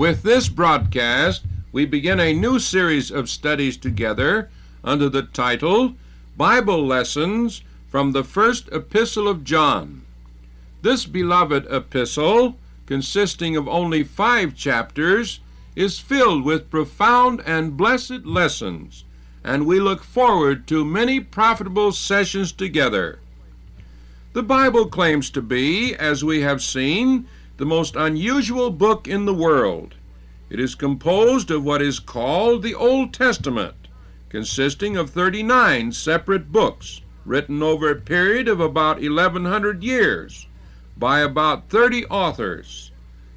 With this broadcast, we begin a new series of studies together under the title Bible Lessons from the First Epistle of John. This beloved epistle, consisting of only five chapters, is filled with profound and blessed lessons, and we look forward to many profitable sessions together. The Bible claims to be, as we have seen, the most unusual book in the world. It is composed of what is called the Old Testament, consisting of 39 separate books written over a period of about 1100 years by about 30 authors,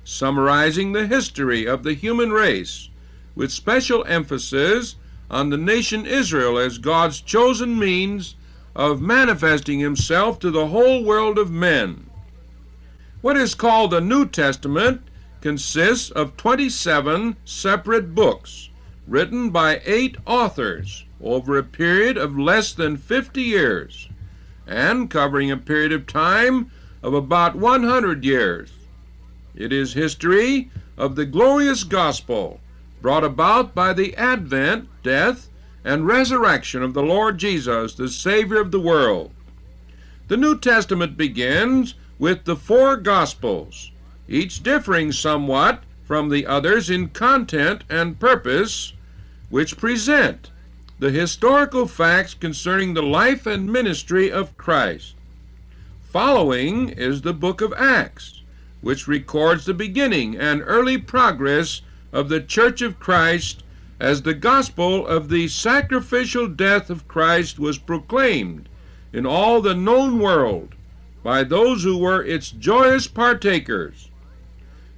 summarizing the history of the human race with special emphasis on the nation Israel as God's chosen means of manifesting himself to the whole world of men. What is called the New Testament consists of 27 separate books written by eight authors over a period of less than 50 years and covering a period of time of about 100 years. It is history of the glorious gospel brought about by the advent, death, and resurrection of the Lord Jesus, the Savior of the world. The New Testament begins with the four Gospels, each differing somewhat from the others in content and purpose, which present the historical facts concerning the life and ministry of Christ. Following is the book of Acts, which records the beginning and early progress of the Church of Christ as the gospel of the sacrificial death of Christ was proclaimed in all the known world by those who were its joyous partakers.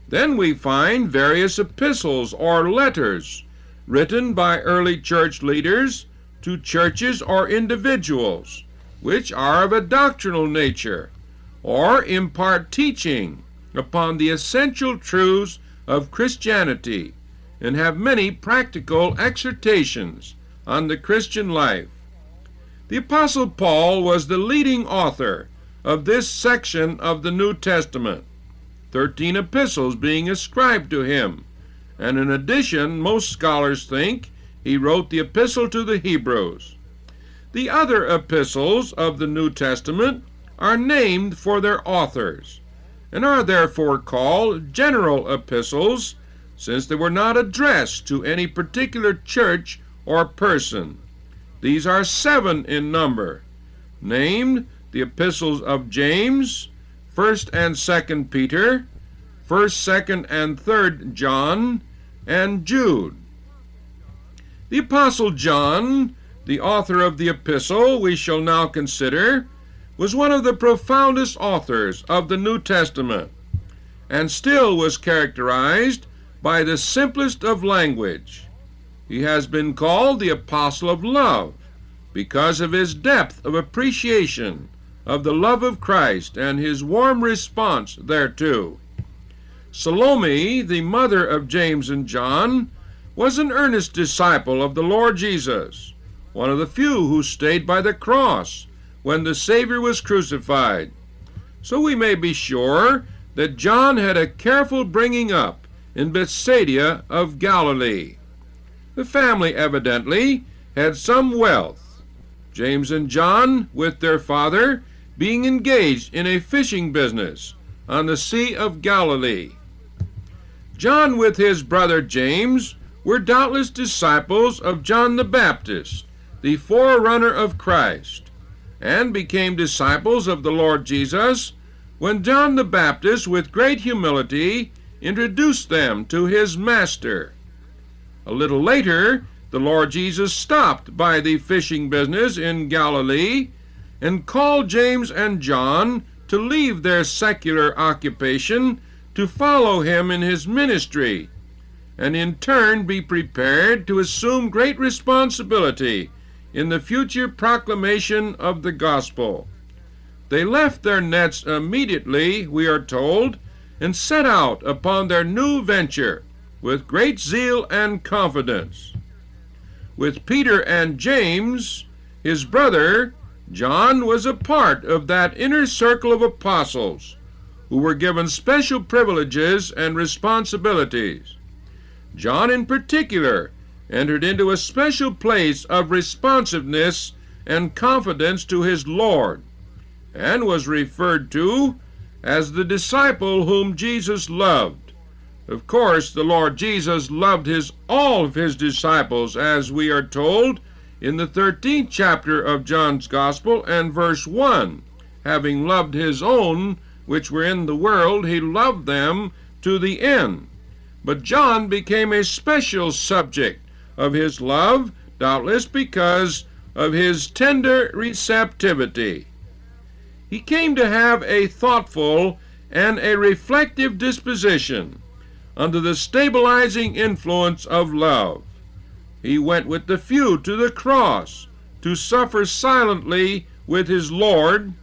Then we find various epistles or letters written by early church leaders to churches or individuals, which are of a doctrinal nature, or impart teaching upon the essential truths of Christianity, and have many practical exhortations on the Christian life. The Apostle Paul was the leading author of this section of the New Testament, thirteen epistles being ascribed to him, and in addition, most scholars think he wrote the epistle to the Hebrews. The other epistles of the New Testament are named for their authors, and are therefore called general epistles, since they were not addressed to any particular church or person. These are seven in number, named the epistles of James, 1st and 2nd Peter, 1st, 2nd, and 3rd John, and Jude. The Apostle John, the author of the epistle we shall now consider, was one of the profoundest authors of the New Testament, and still was characterized by the simplest of language. He has been called the Apostle of Love because of his depth of appreciation of the love of Christ and his warm response thereto. Salome, the mother of James and John, was an earnest disciple of the Lord Jesus, one of the few who stayed by the cross when the Savior was crucified. So we may be sure that John had a careful bringing up in Bethsaida of Galilee. The family evidently had some wealth. James and John, with their father, being engaged in a fishing business on the Sea of Galilee. John, with his brother James, were doubtless disciples of John the Baptist, the forerunner of Christ, and became disciples of the Lord Jesus when John the Baptist, with great humility, introduced them to his master. A little later, the Lord Jesus stopped by the fishing business in Galilee and called James and John to leave their secular occupation to follow him in his ministry, and in turn be prepared to assume great responsibility in the future proclamation of the gospel. They left their nets immediately, we are told, and set out upon their new venture with great zeal and confidence. With Peter and James, his brother, John was a part of that inner circle of apostles who were given special privileges and responsibilities. John in particular entered into a special place of responsiveness and confidence to his Lord, and was referred to as the disciple whom Jesus loved. Of course, the Lord Jesus loved his all of his disciples, as we are told in the 13th chapter of John's Gospel and verse 1. Having loved his own which were in the world, he loved them to the end. But John became a special subject of his love, doubtless because of his tender receptivity. He came to have a thoughtful and a reflective disposition under the stabilizing influence of love. He went with the few to the cross to suffer silently with his Lord,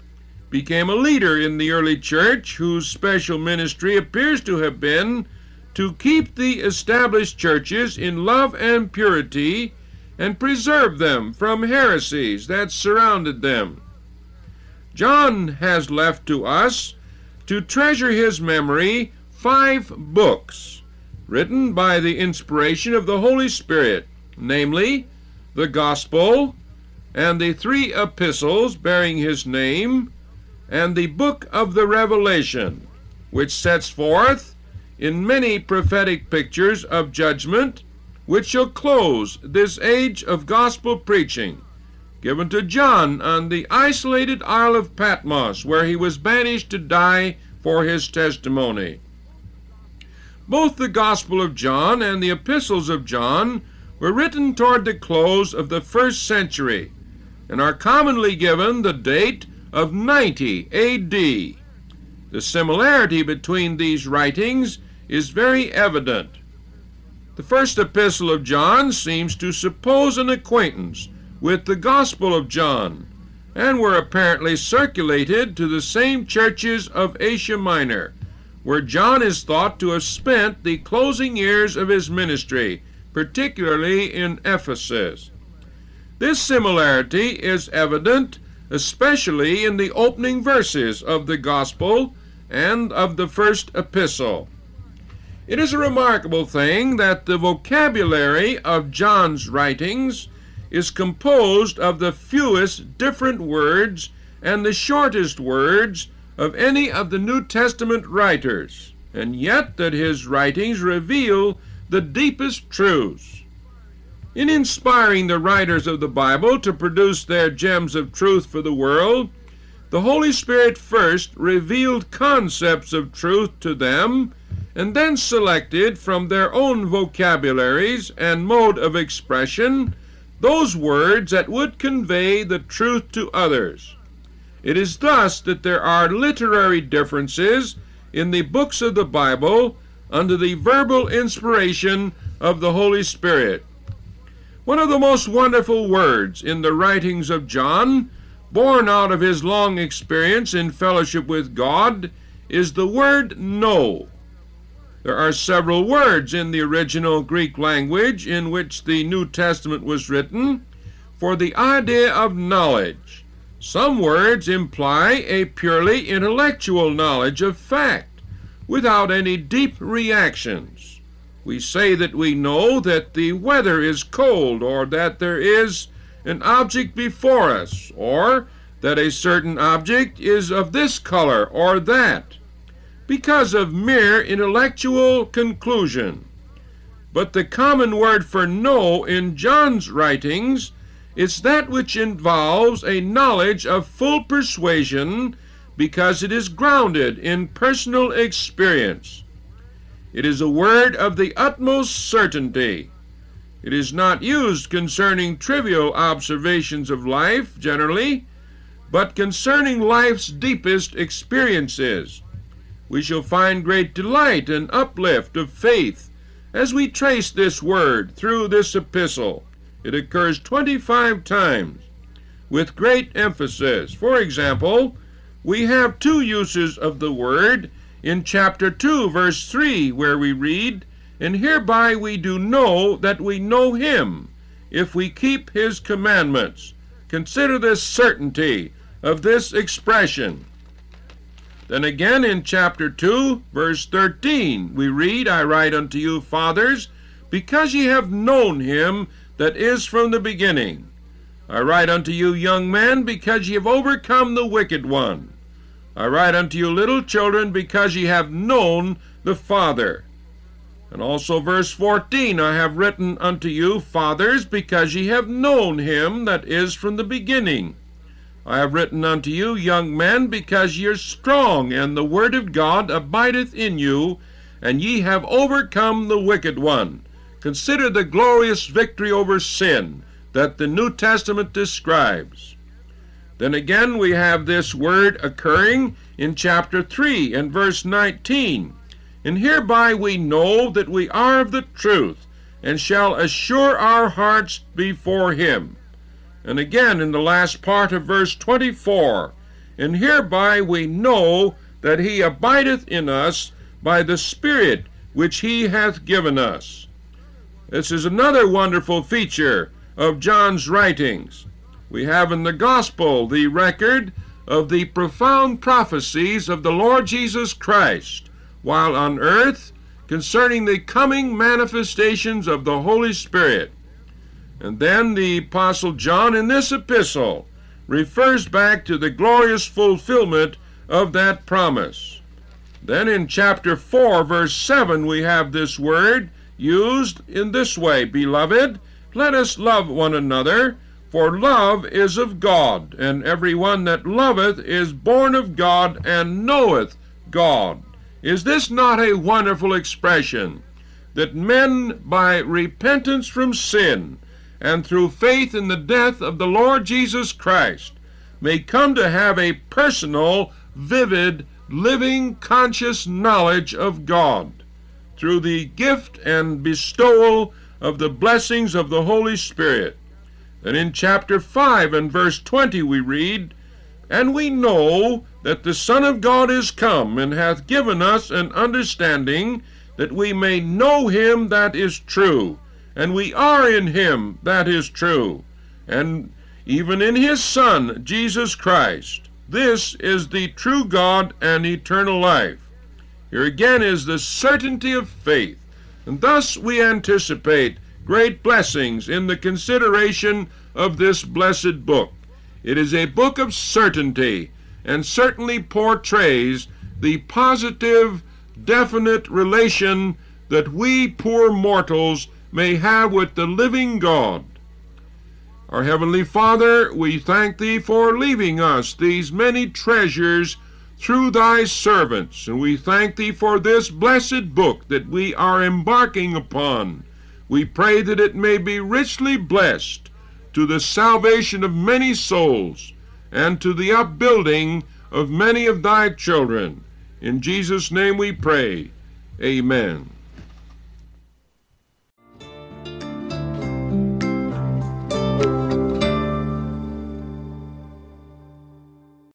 became a leader in the early church whose special ministry appears to have been to keep the established churches in love and purity and preserve them from heresies that surrounded them. John has left to us to treasure his memory five books written by the inspiration of the Holy Spirit, namely, the Gospel, and the three epistles bearing his name, and the book of the Revelation, which sets forth in many prophetic pictures of judgment, which shall close this age of gospel preaching, given to John on the isolated Isle of Patmos, where he was banished to die for his testimony. Both the Gospel of John and the epistles of John were written toward the close of the first century and are commonly given the date of 90 A.D. The similarity between these writings is very evident. The first epistle of John seems to suppose an acquaintance with the Gospel of John, and were apparently circulated to the same churches of Asia Minor, where John is thought to have spent the closing years of his ministry, particularly in Ephesus. This similarity is evident especially in the opening verses of the Gospel and of the first epistle. It is a remarkable thing that the vocabulary of John's writings is composed of the fewest different words and the shortest words of any of the New Testament writers, and yet that his writings reveal the deepest truths. In inspiring the writers of the Bible to produce their gems of truth for the world, the Holy Spirit first revealed concepts of truth to them and then selected from their own vocabularies and mode of expression those words that would convey the truth to others. It is thus that there are literary differences in the books of the Bible under the verbal inspiration of the Holy Spirit. One of the most wonderful words in the writings of John, born out of his long experience in fellowship with God, is the word know. There are several words in the original Greek language in which the New Testament was written for the idea of knowledge. Some words imply a purely intellectual knowledge of fact without any deep reactions. We say that we know that the weather is cold, or that there is an object before us, or that a certain object is of this color or that because of mere intellectual conclusion. But the common word for know in John's writings is that which involves a knowledge of full persuasion because it is grounded in personal experience. It is a word of the utmost certainty. It is not used concerning trivial observations of life generally, but concerning life's deepest experiences we shall find great delight and uplift of faith as we trace this word through this epistle. It occurs 25 times with great emphasis. For example, we have two uses of the word in chapter 2, verse 3, where we read, And hereby we do know that we know him, if we keep his commandments. Consider this certainty of this expression. Then again in chapter 2, verse 13, we read, I write unto you, fathers, because ye have known him that is from the beginning. I write unto you, young men, because ye have overcome the wicked one. I write unto you, little children, because ye have known the Father. And also verse 14, I have written unto you, fathers, because ye have known him that is from the beginning. I have written unto you, young men, because ye are strong, and the word of God abideth in you, and ye have overcome the wicked one. Consider the glorious victory over sin that the New Testament describes. Then again, we have this word occurring in chapter 3 and verse 19. And hereby we know that we are of the truth, and shall assure our hearts before him. And again in the last part of verse 24, and hereby we know that he abideth in us by the Spirit which he hath given us. This is another wonderful feature of John's writings. We have in the Gospel the record of the profound prophecies of the Lord Jesus Christ while on earth concerning the coming manifestations of the Holy Spirit. And then the Apostle John in this epistle refers back to the glorious fulfillment of that promise. Then in chapter 4, verse 7, we have this word used in this way Beloved, let us love one another, for love is of God, and every one that loveth is born of God and knoweth God. Is this not a wonderful expression? That men, by repentance from sin and through faith in the death of the Lord Jesus Christ, may come to have a personal, vivid, living, conscious knowledge of God through the gift and bestowal of the blessings of the Holy Spirit. And in chapter 5 and verse 20 we read, And we know that the Son of God is come, and hath given us an understanding, that we may know him that is true. And we are in him that is true, and even in his Son, Jesus Christ. This is the true God and eternal life. Here again is the certainty of faith, and thus we anticipate great blessings in the consideration of this blessed book. It is a book of certainty, and certainly portrays the positive, definite relation that we poor mortals may have with the living God. Our Heavenly Father, we thank Thee for leaving us these many treasures through thy servants, and we thank thee for this blessed book that we are embarking upon. We pray that it may be richly blessed to the salvation of many souls and to the upbuilding of many of thy children. In Jesus' name we pray. Amen.